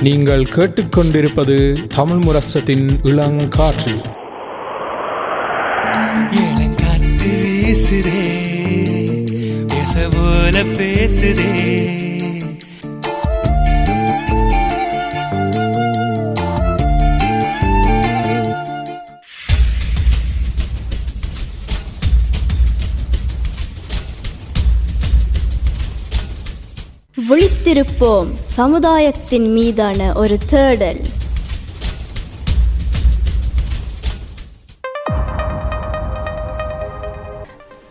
நீங்கள் கேட்டுக்கொண்டிருப்பது தமிழ் முரசத்தின் இளங்காற்று. இளங்காத்து வீசுதே பேசுதே. விழித்திருப்போம் சமுதாயத்தின் மீதான ஒரு தேடல்.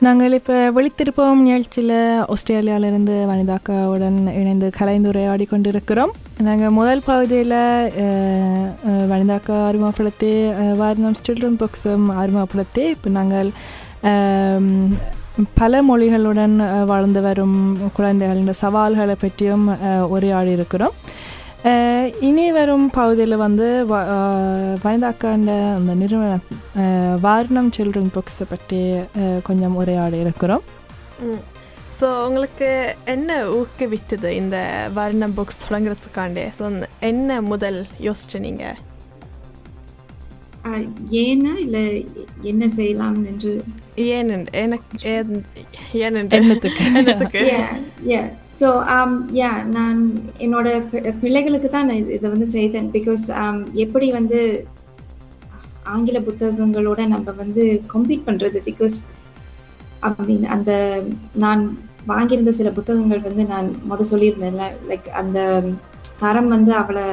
நாங்கள் இப்போ விழித்திருப்போம் நிகழ்ச்சியில் ஆஸ்திரேலியாவிலிருந்து வனிதாக்காவுடன் இணைந்து கலைந்துரையாடி கொண்டிருக்கிறோம். நாங்கள் முதல் பகுதியில் வனிதாக்கா அறிமுகப்படுத்தி வாரணம் சில்ட்ரன் புக்ஸும் அறிமுகப்படுத்தி இப்போ நாங்கள் பல மொழிகளுடன் வாழ்ந்து வரும் குழந்தைகளின் சவால்களை பற்றியும் உரையாடி இருக்கிறோம் இனி வரும் பகுதியில் வந்து வ- அந்த நிறுவன வாரணம் சில்ட்ரன் புக்ஸை பற்றி கொஞ்சம் உரையாடி இருக்கிறோம் ஸோ உங்களுக்கு என்ன ஊக்குவித்தது இந்த வர்ணம் புக்ஸ் தொடங்குறதுக்காண்டே? ஸோ என்ன முதல் யோசிச்சு நீங்கள் ஏன்னா இல்ல என்ன செய்யலாம் என்று? ஏனென்று எனக்கு ஏன்- ஏனென்று um yeah நான் என்னோட பிள்ளைகளுக்கு தான் இது- வந்து செய்தேன். பிகாஸ் எப்படி வந்து ஆங்கில புத்தகங்களோட நம்ம வந்து கம்பீட் பண்றது? பிகாஸ் ஐ மீன் அந்த நான் வாங்கியிருந்த சில புத்தகங்கள் வந்து நான் முத சொல்லியிருந்தேன்ல. லைக் அந்த தரம் வந்து அவ்வளோ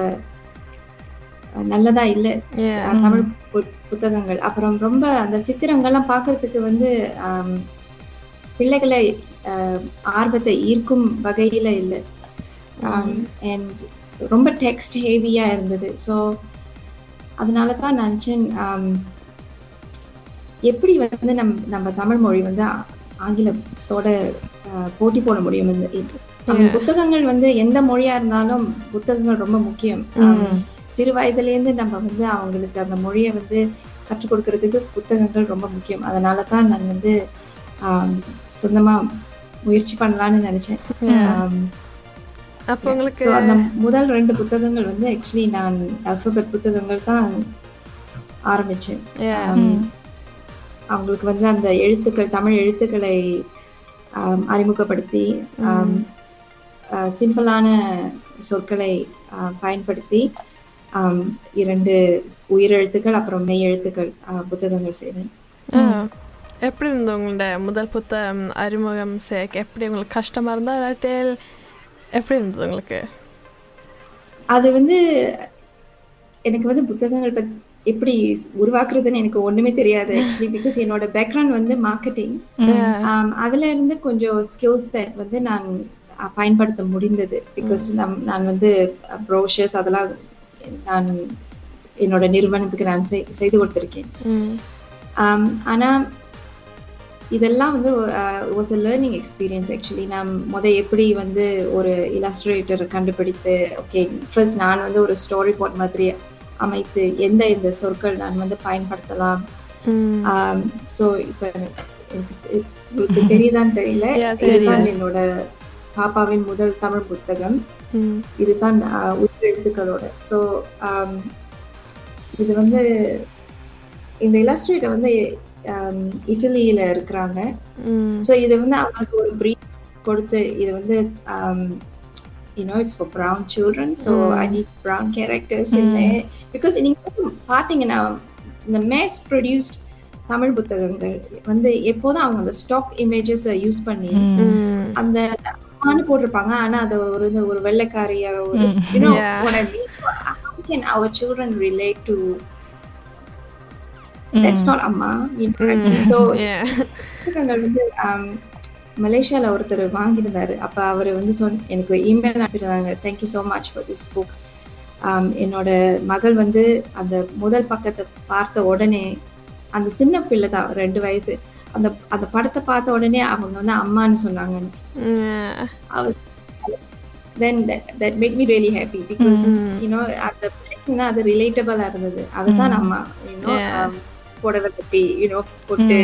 நல்லதா இல்லை. தமிழ் பு- புத்தகங்கள். அப்புறம் ரொம்ப அந்த சித்திரங்கள்லாம் பார்க்கறதுக்கு வந்து பிள்ளைகளை ஆர்வத்தை ஈர்க்கும் வகையில இல்லை. அண்ட் ரொம்ப டெக்ஸ்ட் ஹேவியா இருந்தது. ஸோ அதனால தான் நான் நினச்சேன் எப்படி வந்து நம் நம்ம தமிழ் மொழி வந்து ஆங்கிலத்தோட போட்டி போட முடியும்? புத்தகங்கள் வந்து எந்த மொழியா இருந்தாலும் புத்தகங்கள் ரொம்ப முக்கியம். சிறு வயதுலேருந்து நம்ம வந்து அவங்களுக்கு அந்த மொழியை வந்து கற்றுக் கொடுக்கறதுக்கு புத்தகங்கள் ரொம்ப முக்கியம். அதனால தான் நான் வந்து சொந்தமா முயற்சி பண்ணலாம்னு நினைச்சேன். அப்போ உங்களுக்கு அந்த முதல் ரெண்டு புத்தகங்கள் வந்து ஆக்சுவலி நான் அல்பபெட் புத்தகங்கள் தான். ஆம், அவங்களுக்கு வந்து அந்த எழுத்துக்கள் தமிழ் எழுத்துக்களை அறிமுகப்படுத்தி சிம்பிளான சொற்களை பயன்படுத்தி இரண்டு உயிரெழுத்துக்கள் அப்புறம் மெய் எழுத்துக்கள் புத்தகங்கள் செய்தேன். ஆ. எப்படி இருந்தது உங்களோட முதல் புத்தகம் அறிமுகம் சேக் எப்படி உங்களுக்கு கஷ்டமா இருந்தா இல்லாட்டி எப்படி இருந்தது உங்களுக்கு? அது வந்து எனக்கு வந்து புத்தகங்கள் பத்தி எப்படி உருவாக்குறதுன்னு எனக்கு ஒண்ணுமே தெரியாது ஆக்சுவலி பிகாஸ் என்னோட பேக்ரவுண்ட் வந்து மார்க்கெட்டிங் அதுல இருந்து கொஞ்சம் ஸ்கில் செட் வந்து நான் பயன்படுத்த முடிந்தது. பிகாஸ் நான் வந்து ப்ரோஷர்ஸ் அதெல்லாம் நான் என்னோட நிறுவனத்துக்கு நான் செய்- செய்து கொடுத்துருக்கேன். ஆனா இதெல்லாம் வந்து was a learning experience actually நான் முத எப்படி வந்து ஒரு இலாஸ்ட்ரேட்டர் கண்டுபிடித்து ஓகே ஃபர்ஸ்ட் நான் வந்து ஒரு ஸ்டோரி போர்ட் மாதிரி அமைத்து எந்த இந்த சொற்கள் நான் வந்து பயன்படுத்தலாம். ஸோ இப்போ உங்களுக்கு தெரியுதான்னு தெரியல. இதுதான் என்னோட பாப்பாவின் முதல் தமிழ் புத்தகம். இதுதான் ஆஹ், உயிரெழுத்துக்களோட ஸோ இது வந்து இந்த இலாஸ்ட்ரேட்டர் வந்து இட்டலியில இருக்கிறாங்க. ஸோ இது வந்து அவங்களுக்கு ஒரு ப்ரீஃப் கொடுத்து இது வந்து you know it's for brown children so I need brown characters because நீங்க வந்து பாத்தீங்கன்னா இந்த மேஸ் ப்ரொடியூஸ்ட் தமிழ் புத்தகங்கள் வந்து எப்போதும் அவங்க அந்த ஸ்டாக் இமேஜஸ் யூஸ் பண்ணி. அந்த அம்மான்னு போட்டிருப்பாங்க. ஆனா அது ஒரு ஒரு வெள்ளைக்காரிய ஒரு our children relate to that's not அம்மா Yeah. புத்தகங்கள் வந்து ஆம், மலேசியால ஒருத்தர் வாங்கியிருந்தாரு. அப்ப அவர் வந்து சொன் எனக்கு email அனுப்பியிருந்தாங்க. Thank you so much for this book என்னோட மகள் வந்து அந்த முதல் பக்கத்தை பார்த்த உடனே அந்த சின்ன பிள்ளை தான் ரெண்டு வயது. அந்த அந்த படத்தை பார்த்த உடனே அவங்க வந்து அம்மான்னு சொன்னாங்க. Yeah. I was then that, that made me really happy because you know அந்த பிள்ளைக்கு வந்து அது ரிலேட்டபிளா இருந்தது. அதுதான் you know Yeah. um, புடவை கட்டி know போட்டு.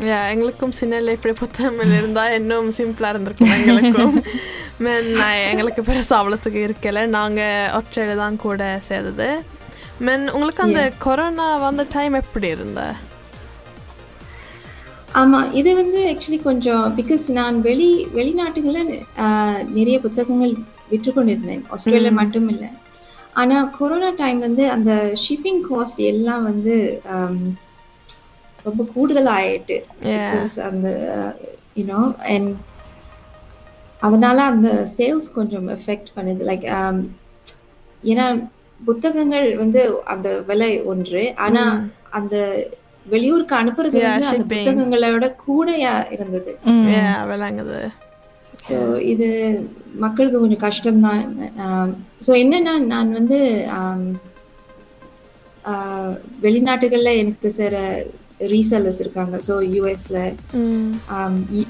Yeah, எங்களுக்கும் சின்னல இப்படி புத்தகம் இருந்தா இன்னும் சிம்பிளா இருந்திருக்கும் எங்களுக்கும். எங்களுக்கு பெருசாக அவ்வளோத்துக்கு இருக்கல. நாங்கள் ஒற்றையில் தான் கூட செய்தது Men உங்களுக்கு அந்த கொரோனா வந்த டைம் எப்படி இருந்த? ஆமா இது வந்து ஆக்சுவலி கொஞ்சம் பிகாஸ் நான் வெளி வெளிநாட்டுகளில் நிறைய புத்தகங்கள் விற்று கொண்டிருந்தேன் ஆஸ்திரேலியா மட்டும் இல்லை ஆனா கொரோனா டைம் வந்து அந்த ஷிப்பிங் காஸ்ட் எல்லாம் வந்து ரொம்ப கூடுதல் ஆயிட்டு அந்த யூனோ அண்ட் அதனால அந்த சேல்ஸ் கொஞ்சம் எஃபெக்ட் பண்ணுது. லைக் ஏன்னா புத்தகங்கள் வந்து அந்த விலை ஒன்று. ஆனா அந்த வெளியூருக்கு அனுப்புறது வந்து அந்த. புத்தகங்களோட கூடையா இருந்தது. Yeah, விளங்குது. ஸோ இது மக்களுக்கு கொஞ்சம் கஷ்டம்தான். ஸோ என்னன்னா நான் வந்து ஆம், ஆ, வெளிநாட்டுகள்ல எனக்கு சில ரீசெல்லர்ஸ் இருக்காங்க. ஸோ யூஎஸ்ல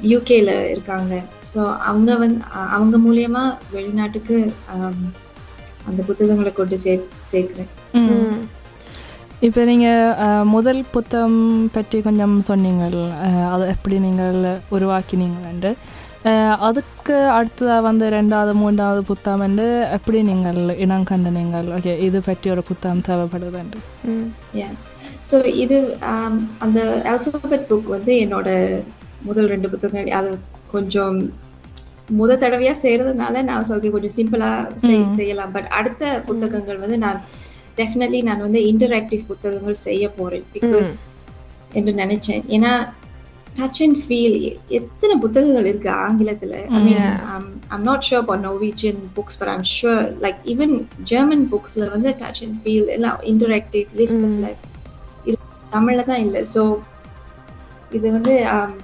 யூகேல இருக்காங்க. ஸோ அவங்க வந்து அவங்க மூலியமா வெளிநாட்டுக்கு ஆம், அந்த புத்தகங்களை கொண்டு சேர் சேர்க்கிறேன். இப்போ நீங்கள் முதல் புத்தகம் பற்றி கொஞ்சம் சொன்னீங்கள். அதை எப்படி நீங்கள் உருவாக்கினீங்கள்ண்டு அஹ், அதுக்கு அடுத்ததாக வந்து ரெண்டாவது மூன்றாவது புத்தகம் வந்து எப்படி நீங்கள் இனம் கண்டனீங்கள்? ஓகே இது பற்றி ஒரு புத்தகம் தேவைப்படுதுண்டு Yeah. ஸோ இது அந்த ஆல்பபெட் புக் வந்து என்னோட முதல் ரெண்டு புத்தகங்கள். அது கொஞ்சம் முத தடவையா செய்யறதுனால நான் சொல்ல கொஞ்சம் சிம்பிளா செய்யலாம். பட் அடுத்த புத்தகங்கள் வந்து நான் டெஃபினெட்லி நான் வந்து இன்டராக்டிவ் புத்தகங்கள் செய்ய போறேன். பிகாஸ் என்று நினைச்சேன். ஏன்னா டச் அண்ட் ஃபீல் எத்தனை புத்தகங்கள் இருக்கு ஆங்கிலத்துல? I mean I'm not sure for Norwegian books but I'm sure like even German புக்ஸ்ல வந்து டச் அண்ட் ஃபீல் எல்லாம் இன்டராக்டிவ் லிஃப்ட் தமிழ்ல தான் இல்லை. ஸோ இது வந்து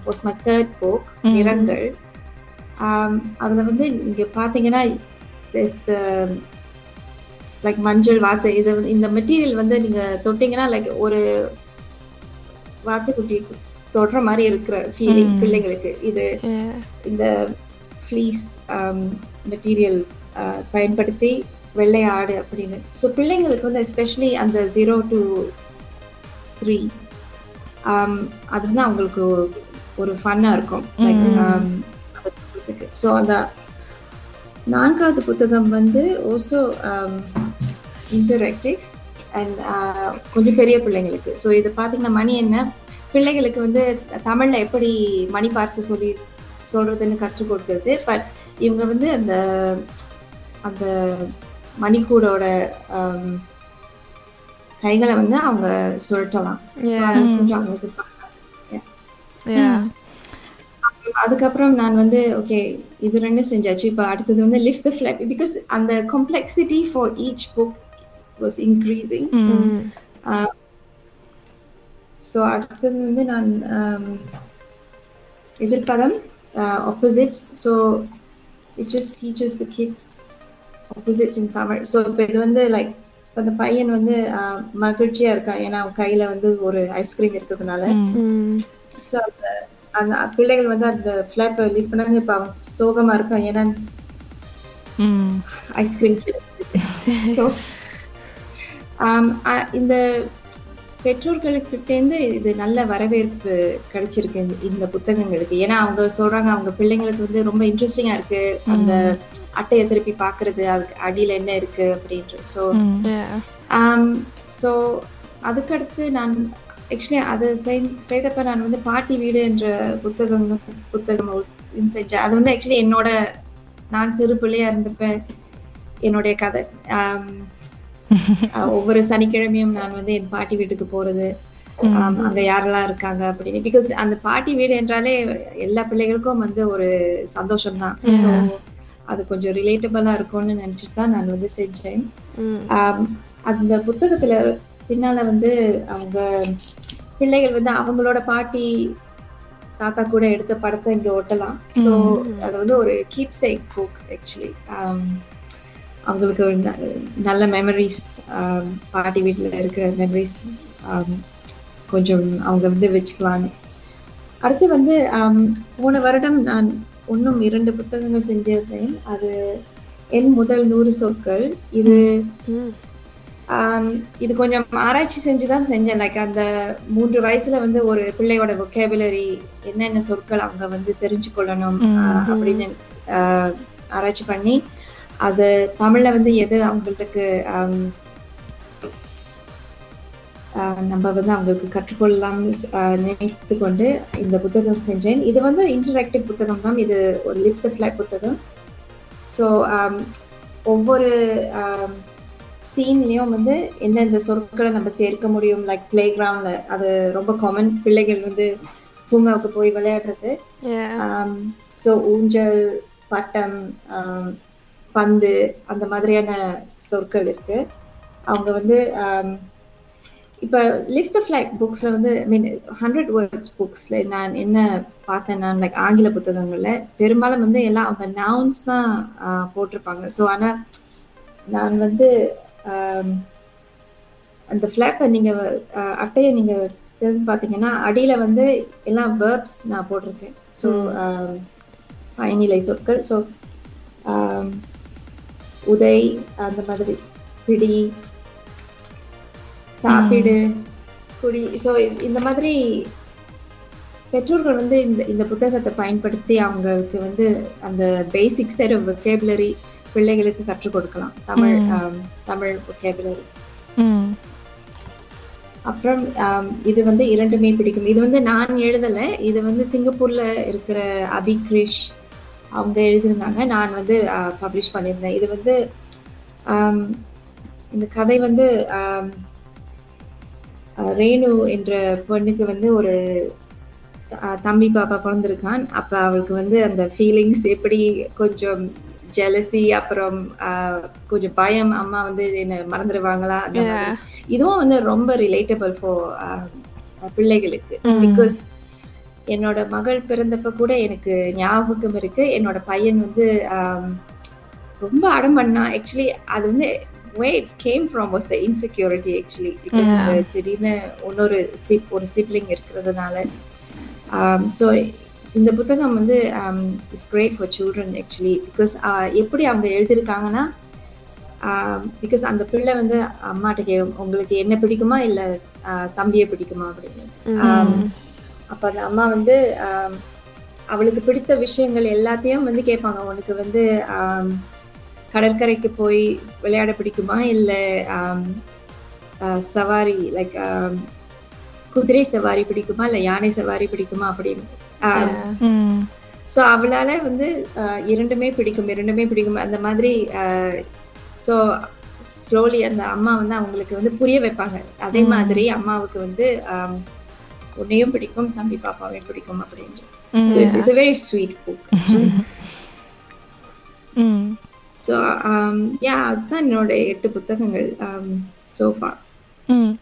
வாஸ் மை தேர்ட் புக் நிறங்கள். Um, அதுல வந்து இங்க பாத்தீங்கன்னா லைக் மஞ்சள் வார்த்தை இது இந்த மெட்டீரியல் வந்து நீங்க தொட்டீங்கன்னா லைக் ஒரு வார்த்தை குட்டி தொடுற மாதிரி இருக்கிற ஃபீலிங் பிள்ளைங்களுக்கு. இது இந்த ஃப்ளீஸ் மெட்டீரியல் பயன்படுத்தி வெள்ளை ஆடு அப்படின்னு. ஸோ பிள்ளைங்களுக்கு வந்து எஸ்பெஷலி அந்த ஜீரோ டு த்ரீ அது வந்து அவங்களுக்கு ஒரு ஃபன்னாக இருக்கும். லைக் ஸோ அந்த நான்காவது புத்தகம் வந்து ஓல்சோ இன்டராக்டிவ் அண்ட் கொஞ்சம் பெரிய பிள்ளைங்களுக்கு. ஸோ இது பார்த்தீங்கன்னா மணி என்ன? பிள்ளைகளுக்கு வந்து தமிழ்ல எப்படி மணி பார்த்து சொல்லி சொல்றதுன்னு கற்றுக் கொடுத்தது. பட் இவங்க வந்து அந்த அந்த மணிக்கூடோட ஆம், கைகளை வந்து அவங்க சுழட்டலாம் கொஞ்சம் அவங்களுக்கு. Yeah. அதுக்கப்புறம் நான் வந்து ஓகே இது ரெண்டும் செஞ்சாச்சு. இப்போ அடுத்தது வந்து லிஃப்ட் த ஃபிளப் பிகாஸ் அந்த complexity for each book was increasing so அடுத்தது வந்து நான் ஆம், எதிர்ப்பதம் opposites so it just teaches the kids opposites in Tamil so இப்போ இது வந்து லைக் இப்போ அந்த பையன் வந்து ஆஹ், மகிழ்ச்சியா இருக்கான் ஏன்னா அவன் கையில வந்து ஒரு ஐஸ்கிரீம் இருக்கிறதுனால. ஸோ அந்த அந்த பிள்ளைகள் வந்து அந்த ஃபிளாப்பை லீவ் பண்ணாங்க இப்போ அவன் சோகமா இருக்கான். ஏன்னா ஐஸ்கிரீம் ஸோ இந்த பெற்றோர்களுக்கிட்டேருந்து இது நல்ல வரவேற்பு கிடைச்சிருக்கு இந்த- புத்தகங்களுக்கு. ஏன்னா அவங்க சொல்றாங்க அவங்க பிள்ளைங்களுக்கு வந்து ரொம்ப இன்ட்ரெஸ்டிங்கா இருக்கு. அந்த அட்டையை திருப்பி பாக்குறது அதுக்கு அடியில என்ன இருக்கு அப்படின்ட்டு ஸோ. ஸோ அதுக்கடுத்து நான் ஆக்சுவலி அது செய்- செய்தப்ப நான் வந்து பாட்டி வீடு என்ற புத்தகம் புத்தகம் செஞ்சேன். அது வந்து ஆக்சுவலி என்னோட நான் சிறு பிள்ளையா இருந்தப்ப என்னுடைய கதை. ஒவ்வொரு சனிக்கிழமையும் நான் வந்து என் பாட்டி வீட்டுக்கு போறது. அங்க யாரெல்லாம் இருக்காங்க அப்படின்னு. பிகாஸ் அந்த பாட்டி வீடு என்றாலே எல்லா பிள்ளைகளுக்கும் வந்து ஒரு சந்தோஷம் தான் ஸோ அது கொஞ்சம் ரிலேட்டபிளா இருக்கும்னு நினைச்சிட்டு தான் நான் வந்து செஞ்சேன். அந்த புத்தகத்துல பின்னால வந்து அவங்க பிள்ளைகள் வந்து அவங்களோட பாட்டி தாத்தா கூட எடுத்த படத்தை இங்க ஒட்டலாம். ஸோ அது வந்து ஒரு கீப் சேக் புக் ஆக்சுவலி அவங்களுக்கு நல்ல மெமரிஸ் பாட்டி வீட்டில் இருக்கிற மெமரிஸ் கொஞ்சம் அவங்க வந்து வச்சுக்கலான்னு அடுத்து வந்து போன வருடம் நான் இன்னும் இரண்டு புத்தகங்கள் செஞ்சிருந்தேன். அது என் முதல் நூறு சொற்கள். இது இது கொஞ்சம் ஆராய்ச்சி செஞ்சுதான் செஞ்சேன். லைக் அந்த மூன்று வயசுல வந்து ஒரு பிள்ளையோட vocabulary என்னென்ன சொற்கள் அவங்க வந்து தெரிஞ்சு கொள்ளணும் அப்படின்னு ஆஹ், ஆராய்ச்சி பண்ணி அது தமிழ்ல வந்து எது அவங்களுக்கு நம்ம வந்து அவங்களுக்கு ஆஹ் நினைத்து கொண்டு இந்த புத்தகம் செஞ்சேன். இது வந்து இன்டராக்டிவ் புத்தகம் தான். இது ஒரு லிஃப்ட் த ஃபிளை புத்தகம். ஸோ ஒவ்வொரு சீன்லேயும் வந்து எந்தெந்த சொற்களை நம்ம சேர்க்க முடியும்? லைக் பிளே கிரவுண்டில் அது ரொம்ப காமன் பிள்ளைகள் வந்து பூங்காவுக்கு போய் விளையாடுறது. ஸோ ஊஞ்சல் பட்டம் பந்து அந்த மாதிரியான சொற்கள் இருக்கு. அவங்க வந்து இப்போ லிஃப்ட் த ஃபிளைட் புக்ஸில் வந்து ஐ மீன் ஹண்ட்ரட் வேர்ட்ஸ் புக்ஸில் நான் என்ன பார்த்தேன் நான் லைக் ஆங்கில புத்தகங்களில் பெரும்பாலும் வந்து எல்லாம் அவங்க நவுன்ஸ் தான் போட்டிருப்பாங்க. ஸோ ஆனால் நான் வந்து அந்த ஃப்ளாப்பை நீங்கள் அட்டையை நீங்கள் திறந்து பார்த்தீங்கன்னா அடியில் வந்து எல்லாம் வேர்ப்ஸ் நான் போட்டிருக்கேன். ஸோ பயனிலை சொற்கள். ஸோ உதை அந்த மாதிரி பிடி சாப்பிடு குடி. ஸோ இந்த மாதிரி பெற்றோர்கள் வந்து இந்த இந்த புத்தகத்தை பயன்படுத்தி அவங்களுக்கு வந்து அந்த பேசிக் செட் ஆஃப் vocabulary பிள்ளைகளுக்கு கற்றுக் கொடுக்கலாம். தமிழ் தமிழ் vocabulary. ம். அப்புறம் இது வந்து இரண்டுமே பிடிக்கும். இது வந்து நான் எழுதலை. இது வந்து சிங்கப்பூர்ல இருக்கிற அபி கிரிஷ் அவங்க எழுதியிருந்தாங்க. நான் வந்து பப்ளிஷ் பண்ணியிருந்தேன். இது வந்து இந்த கதை வந்து ரேணு என்ற பொண்ணுக்கு வந்து ஒரு தம்பி பாப்பா பிறந்திருக்கான். அப்ப அவளுக்கு வந்து அந்த ஃபீலிங்ஸ் எப்படி கொஞ்சம் ஜெலசி அப்புறம் கொஞ்சம் பயம் அம்மா வந்து என்ன மறந்துடுவாங்களா அந்த மாதிரி. இதுவும் வந்து ரொம்ப ரிலேட்டபிள் ஃபார் பிள்ளைகளுக்கு. பிகாஸ் என்னோட மகள் பிறந்தப்ப கூட எனக்கு ஞாபகம் இருக்கு. என்னோட பையன் வந்து ரொம்ப அடம் பண்ணா. ஆக்சுவலி அது வந்து way it's came from was the insecurity actually because திடீர்னு இன்னொரு சிப் ஒரு சிப்லிங் இருக்கிறதுனால. ஸோ இந்த புத்தகம் வந்து it's great for children actually because எப்படி அவங்க எழுதியிருக்காங்கன்னா பிகாஸ் அந்த பிள்ளை வந்து அம்மாட்ட கே உங்களுக்கு என்ன பிடிக்குமா? இல்லை தம்பியை பிடிக்குமா? அப்படின்னு. அப்ப அந்த அம்மா வந்து அவளுக்கு பிடித்த விஷயங்கள் எல்லாத்தையும் வந்து கேட்பாங்க. உனக்கு வந்து கடற்கரைக்கு போய் விளையாட பிடிக்குமா? இல்லை சவாரி லைக் குதிரை சவாரி பிடிக்குமா? இல்லை யானை சவாரி பிடிக்குமா? அப்படின்னு. ம். ஸோ அவளால வந்து ஆஹ், இரண்டுமே பிடிக்கும். இரண்டுமே பிடிக்கும். அந்த மாதிரி ஸோ ஸ்லோலி அந்த அம்மா வந்து அவங்களுக்கு வந்து புரிய வைப்பாங்க. அதே மாதிரி அம்மாவுக்கு வந்து ஆம், உன்னையும் பிடிக்கும் தம்பி பாப்பாவையும் பிடிக்கும் a very sweet book so yeah அதுதான் என்னோட எட்டு புத்தகங்கள் சோஃபா ம்.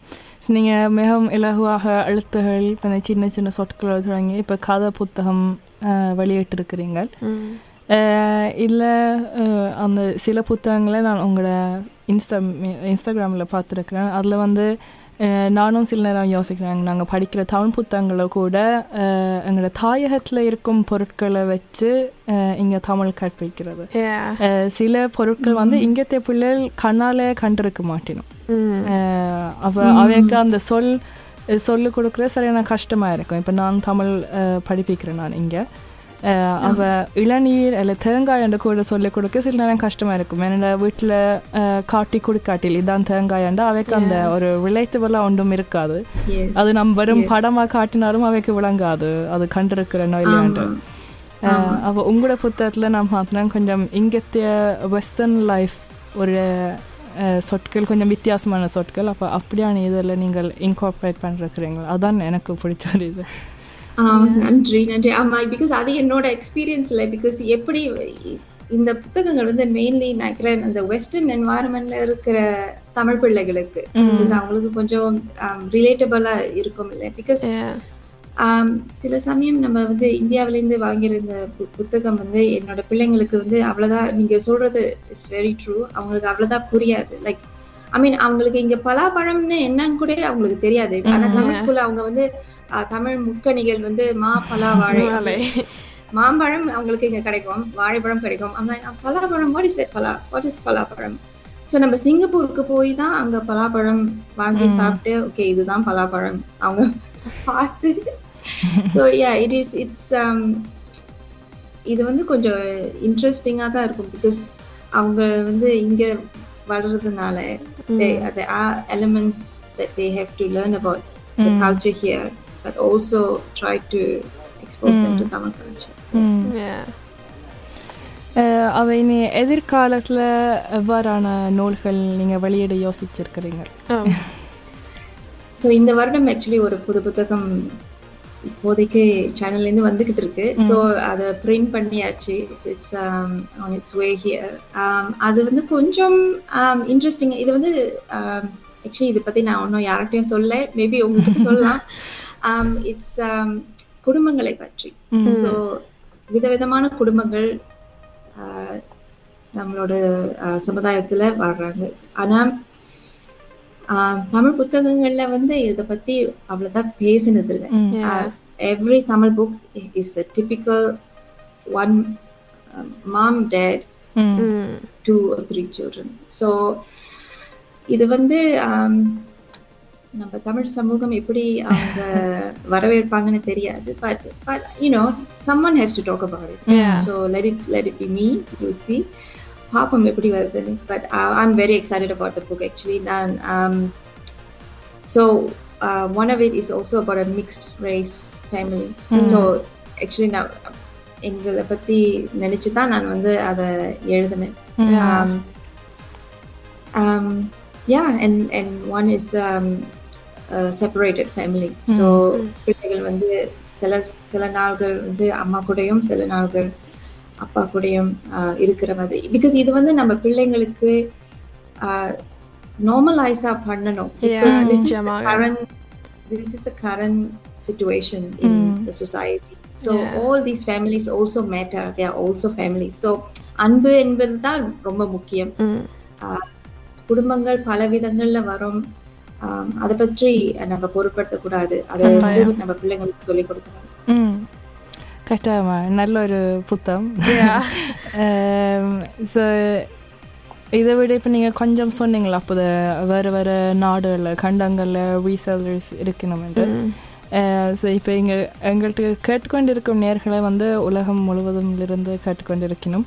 ஸோ நீங்கள் மிகவும் இலகுவாக எழுத்துகள் இந்த சின்ன சின்ன சொற்கள் தொடங்கி இப்போ கதை புத்தகம் வெளியிட்டிருக்கிறீங்க இல்லை அந்த சில புத்தகங்களை நான் உங்களோட இன்ஸ்டா இன்ஸ்டாகிராமில் பார்த்துருக்குறேன். அதில் வந்து நானும் சில நேரம் யோசிக்கிறேன். நாங்கள் படிக்கிற தமிழ் புத்தகங்களை கூட அஹ், எங்களோட தாயகத்தில் இருக்கும் பொருட்களை வச்சு இங்கே தமிழ் கற்பிக்கிறது. சில பொருட்கள் வந்து இங்கത്തെ பிள்ளைகள் கண்ணாலே கண்டிருக்க மாட்டினோம். அஹ் அவ அவைக்கு அந்த சொல் சொல்லு கொடுக்குற சரியான கஷ்டமாக இருக்கும். இப்போ நான் தமிழ் படிப்பிக்கிறேன் நான் இங்கே. அவ இளநீர் இல்லை தேங்காய் என்று கூட சொல்லி கொடுக்க சில நேரம் கஷ்டமாக இருக்கும் என்னோட வீட்டில் காட்டி கொடுக்காட்டில் இதான் தேங்காயண்டா அவைக்கு அந்த ஒரு விளைத்துவெல்லாம் ஒன்றும் இருக்காது அது நம்ம வெறும் படமாக காட்டினாலும் அவைக்கு விளங்காது அது கண்டிருக்கிறனோ இல்லையாண்டு அவ உங்களோட புத்தகத்தில் நான் பார்த்தேன் கொஞ்சம் இங்கத்திய வெஸ்டர்ன் லைஃப் ஒரு சொற்கள் கொஞ்சம் வித்தியாசமான சொற்கள் அப்போ அப்படியான இதில் நீங்கள் இன்கார்பரேட் பண்ணிருக்கிறீங்க அதான் எனக்கு பிடிச்ச ஒரு இது நன்றி நன்றி. ஆமா பிகாஸ் அது என்னோட எக்ஸ்பீரியன்ஸ்ல பிகாஸ் எப்படி இந்த புத்தகங்கள் வந்து மெயின்லி நினைக்கிறேன் அந்த வெஸ்டர்ன் என்வாயர்மெண்ட்ல இருக்கிற தமிழ் பிள்ளைகளுக்கு because அவங்களுக்கு கொஞ்சம் ரிலேட்டபிளா இருக்கும் இல்லை. பிகாஸ் சில சமயம் நம்ம வந்து இந்தியாவிலேருந்து வாங்கியிருந்த பு- புத்தகம் வந்து என்னோட பிள்ளைங்களுக்கு வந்து அவ்வளோதான் நீங்க சொல்றது இஸ் வெரி ட்ரூ அவங்களுக்கு அவ்வளோதான் புரியாது. லைக் ஐ மீன் அவங்களுக்கு இங்க பலாப்பழம்னு என்னன்னு கூட அவங்களுக்கு தெரியாது. ஆனா தமிழ் ஸ்கூல்ல அவங்க வந்து தமிழ் முக்கணிகள் வந்து மா பலா வாழை மாம்பழம் அவங்களுக்கு இங்க கிடைக்கும் வாழைப்பழம் கிடைக்கும். பலாப்பழம் வாட் இஸ் பலா வாட் இஸ் பலாப்பழம்? ஸோ நம்ம சிங்கப்பூருக்கு போய் தான் அங்க பலாப்பழம் வாங்கி சாப்பிட்டு ஓகே இதுதான் பலாப்பழம். அவங்க பார்த்து. So yeah it is it's இது வந்து கொஞ்சம் இன்ட்ரெஸ்டிங்காக தான் இருக்கும் பிகாஸ் அவங்க வந்து இங்க வளர்றதுனால they- there are elements that they have to learn about the culture here but also try to expose them to Tamil culture ம். Yeah. அஹ், அவை இனி எதிர்காலத்தில் எவ்வாறான நூல்கள் நீங்கள் வெளியிட யோசிச்சிருக்கிறீங்க Oh. ஸோ இந்த வருடம் ஆக்சுவலி ஒரு புது புத்தகம் இப்போதைக்கு சேனல்லேருந்து வந்துகிட்டு இருக்கு. ஸோ அதை பிரிண்ட் பண்ணியாச்சு. It's on its way here அது வந்து கொஞ்சம் இன்ட்ரெஸ்டிங் இது வந்து ஆக்சுவலி இதை பற்றி நான் ஒன்றும் யார்கிட்டயும் சொல்ல மேபி உங்ககிட்ட சொல்லலாம். இட்ஸ் குடும்பங்களை பற்றி. ஸோ விதவிதமான குடும்பங்கள் ஆஹ், நம்மளோட ஆஹ், சமுதாயத்துல வாழ்றாங்க ஆனா ஆஹ், தமிழ் புத்தகங்கள்ல வந்து இத பத்தி அவ்வளவுதான் பேசினது இல்லை. Every Tamil book is a typical one mom dad. Two or three children so இது வந்து ஆம், நம்ம தமிழ் சமூகம் எப்படி அவங்க வரவேற்பாங்கன்னு தெரியாது. But but you know someone has to talk about it. So let it let it be me you see பார்ப்போம் எப்படி வருதுன்னு. But I am very excited about the book actually நான் so one of it is also about a mixed race family so actually நான் எங்களை பற்றி நினச்சி தான் நான் வந்து அதை எழுதினேன். Um, um, yeah, and and one is um, a separated family. So பிள்ளைகள் வந்து சில சில நாள்கள் வந்து அம்மா கூடயும் சில நாள்கள் அப்பா கூடயும் இருக்கிற மாதிரி. பிகாஸ் இது வந்து நம்ம பிள்ளைங்களுக்கு நார்மலைஸா பண்ணணும். Because this is the current situation in the society. So all these families also matter. They are also families so அன்பு என்பது தான் ரொம்ப முக்கியம். ஆஹ், குடும்பங்கள் பல விதங்கள்ல வரும். அதை பற்றி நம்ம பொருட்படுத்தக்கூடாது. அதை வந்து நம்ம பிள்ளைங்களுக்கு சொல்லிக் கொடுக்கணும். ம் கட்டாயமாக நல்ல ஒரு புத்தகம் ஸோ இதை விட இப்போ நீங்கள் கொஞ்சம் சொன்னீங்களா அப்போ வேறு வேறு நாடுகளில் கண்டங்களில் ரீசேலர்ஸ் இருக்கணும்னு ஸோ இப்போ இங்கே எங்கள்கிட்ட கேட்டுக்கொண்டிருக்கும் நேர்களை வந்து உலகம் முழுவதும் இருந்து கேட்டுக்கொண்டிருக்கணும்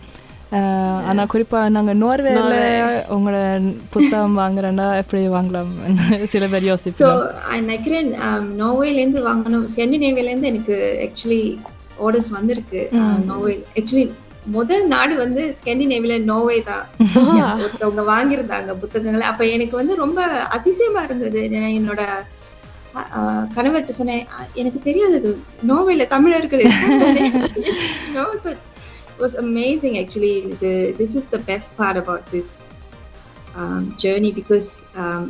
ஆனால் குறிப்பாக நாங்கள் நோர்வேல உங்களோட புத்தகம் வாங்குறேன்னா எப்படி வாங்கலாம் சில பேர் யோசிப்போம் நினைக்கிறேன் நோவேலேருந்து வாங்கணும் ஸ்கேண்டினேவியாலேருந்து எனக்கு ஆக்சுவலி ஆர்டர்ஸ் வந்திருக்கு. நோவே ஆக்சுவலி முதல் நாடு வந்து ஸ்கேண்டினேவில நோவே தான். ஒருத்தவங்க வாங்கியிருந்தாங்க புத்தகங்களை. அப்ப எனக்கு வந்து ரொம்ப அதிசயமா இருந்தது. என்னோட கணவர்கிட்ட சொன்னேன் "அஹ், எனக்கு தெரியாது இது. நோவேல தமிழர்கள் இருக்காங்கன்னு." no so it's, it was amazing actually. the this is the best part about this um, journey because um,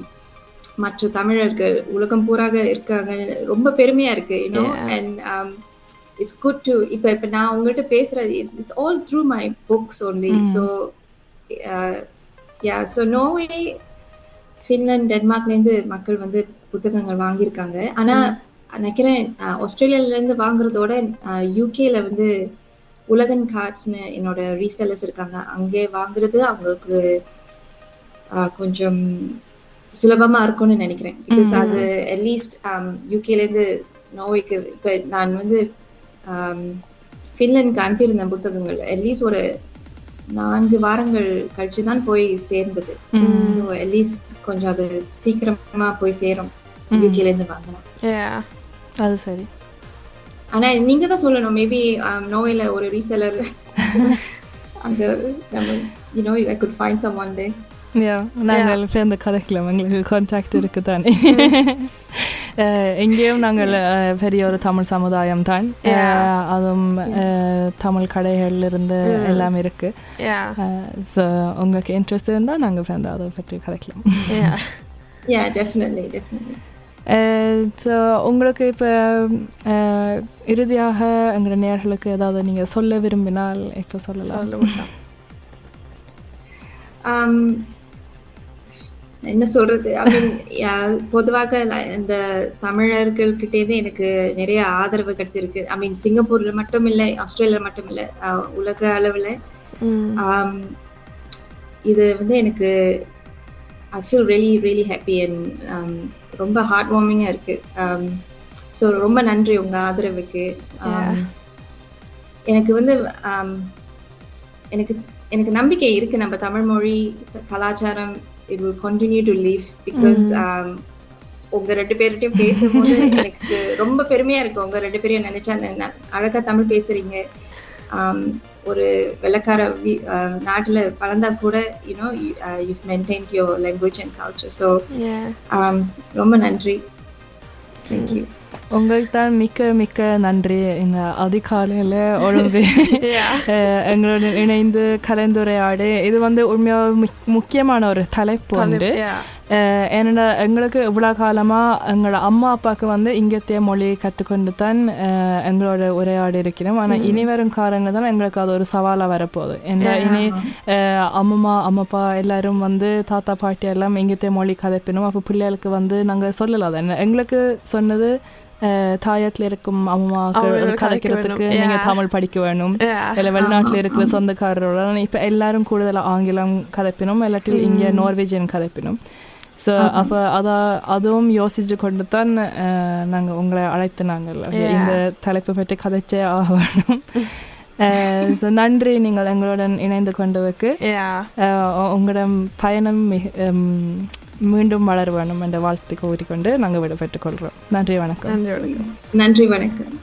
மற்ற தமிழர்கள் உலகம் பூராக இருக்காங்க. ரொம்ப பெருமையா இருக்கு you know and it's good to இப்போ இப்போ நான் உங்கள்கிட்ட பேசுறது it's all through my books only so ya so Norway Finland டென்மார்க்லேருந்து மக்கள் வந்து புத்தகங்கள் வாங்கியிருக்காங்க. ஆனா நினைக்கிறேன் அஹ், ஆஸ்திரேலியால இருந்து வாங்குறதோட யூகேல வந்து உலகன் கார்ட்ஸ்னு என்னோட ரீசெல்லர்ஸ் இருக்காங்க. அங்கே வாங்குறது அவங்களுக்கு கொஞ்சம் சுலபமா இருக்கும்னு நினைக்கிறேன். பிகாஸ் அது அட்லீஸ்ட் யூகேல இருந்து நோவைக்கு இப்ப நான் வந்து ஃபின்லாந்துக்கு அனுப்பியிருந்தேன் புத்தகங்கள் அட்லீஸ்ட் ஒரு நான்கு வாரங்கள் கழிச்சு தான் போய் சேர்ந்தது. ஸோ அட்லீஸ்ட் கொஞ்சம் அது சீக்கிரமா போய் சேரும். யூகேல இருந்து வாங்கலாம் Yeah. அது சரி. ஆனா நீங்க தான் சொல்லணும். மேபி நோவேல ஒரு ரீசெலர் அங்க நம்ம you know I could find someone day yeah நாங்கள் சேர்ந்து கதைக்கலாம் எங்களுக்கு கான்டாக்ட் இருக்கு தானே அஹ், இங்கேயும் நாங்கள் பெரிய ஒரு தமிழ் சமுதாயம் தான் அதுவும் தமிழ் கடைகள் இருந்து எல்லாம் இருக்கு Yeah. ஸோ உங்களுக்கு இன்ட்ரெஸ்ட் இருந்தால் நாங்கள் சேர்ந்து அதை பற்றி கதைக்கலாம் Yeah. ஸோ உங்களுக்கு இப்போ இறுதியாக எங்களோட நேர்களுக்கு ஏதாவது நீங்கள் சொல்ல விரும்பினால் இப்போ சொல்லலாம் um, என்ன சொல்றது? ஐ மீன் பொதுவாக இந்த தமிழர்கள்கிட்டேருந்து எனக்கு நிறைய ஆதரவு கிடைச்சிருக்கு ஐ மீன் சிங்கப்பூர்ல மட்டும் இல்லை ஆஸ்திரேலியா மட்டும் இல்லை உலக அளவில். um, இது வந்து எனக்கு I feel really really happy and ரொம்ப ஹார்ட் வார்மிங்காக இருக்கு ஸோ ரொம்ப நன்றி உங்க ஆதரவுக்கு. Um, எனக்கு வந்து எனக்கு எனக்கு நம்பிக்கை இருக்கு நம்ம தமிழ் மொழி கலாச்சாரம் it will continue to live because உங்க ரெண்டு பேர்கிட்டயும் பேசும்போது எனக்கு ரொம்ப பெருமையா இருக்கு. உங்க ரெண்டு பேரையும் நினைச்சா அழகா தமிழ் பேசுறீங்க. ஆம், ஒரு வெள்ளக்கார ஆஹ் நாட்டுல வளர்ந்தா கூட you know you maintain your language and culture so ரொம்ப நன்றி. தேங்க்யூ உங்களுக்கு தான் மிக்க மிக்க நன்றி. இந்த அதிகாலையில் உடம்பு எங்களுடன் இணைந்து கலந்துரையாடு. இது வந்து உண்மையாக முக்- முக்கியமான ஒரு தலைப்பு அஹ் ஏன்னா எங்களுக்கு இவ்வளோ காலமாக எங்களோட அம்மா அப்பாவுக்கு வந்து இங்கத்திய மொழி கற்றுக்கொண்டு தான் எங்களோட உரையாடி இருக்கிறோம் ஆனால் இனி வரும் காலங்கள் தான் எங்களுக்கு அது ஒரு சவாலாக வரப்போகுது ஏன்னா இனி அம்மம்மா அம்மப்பா எல்லாரும் வந்து தாத்தா பாட்டி எல்லாம் இங்கத்திய மொழி கதைப்பினோம் அப்போ பிள்ளைகளுக்கு வந்து நாங்கள் சொல்லலாம் தானே எங்களுக்கு சொன்னது தாயத்தில் இருக்கும் கதைக்க கதைக்கிறதுக்கு Yeah. தமிழ் படிக்க வேணும் இல்லை வெளிநாட்டில் இருக்கிற சொந்தக்காரரோட இப்போ எல்லாரும் கூடுதலாக ஆங்கிலம் கதைப்பினோம் இல்லாட்டில் இங்கே நார்வேஜியன் கதைப்பினோம் ஸோ அப்போ அதை அதுவும் யோசிச்சு கொண்டு தான் நாங்கள் உங்களை அழைத்தினாங்கல்ல இந்த தலைப்பை பற்றி கதைச்சே ஆகணும். ஸோ நன்றி நீங்கள் எங்களுடன் இணைந்து கொண்டதுக்கு. உங்களோட பயணம் மீண்டும் வளர வேணும் என்ற வாழ்த்து கூறிக்கொண்டு நாங்கள் விடைபெற்றுக் கொள்கிறோம். நன்றி வணக்கம். நன்றி வணக்கம். நன்றி வணக்கம்.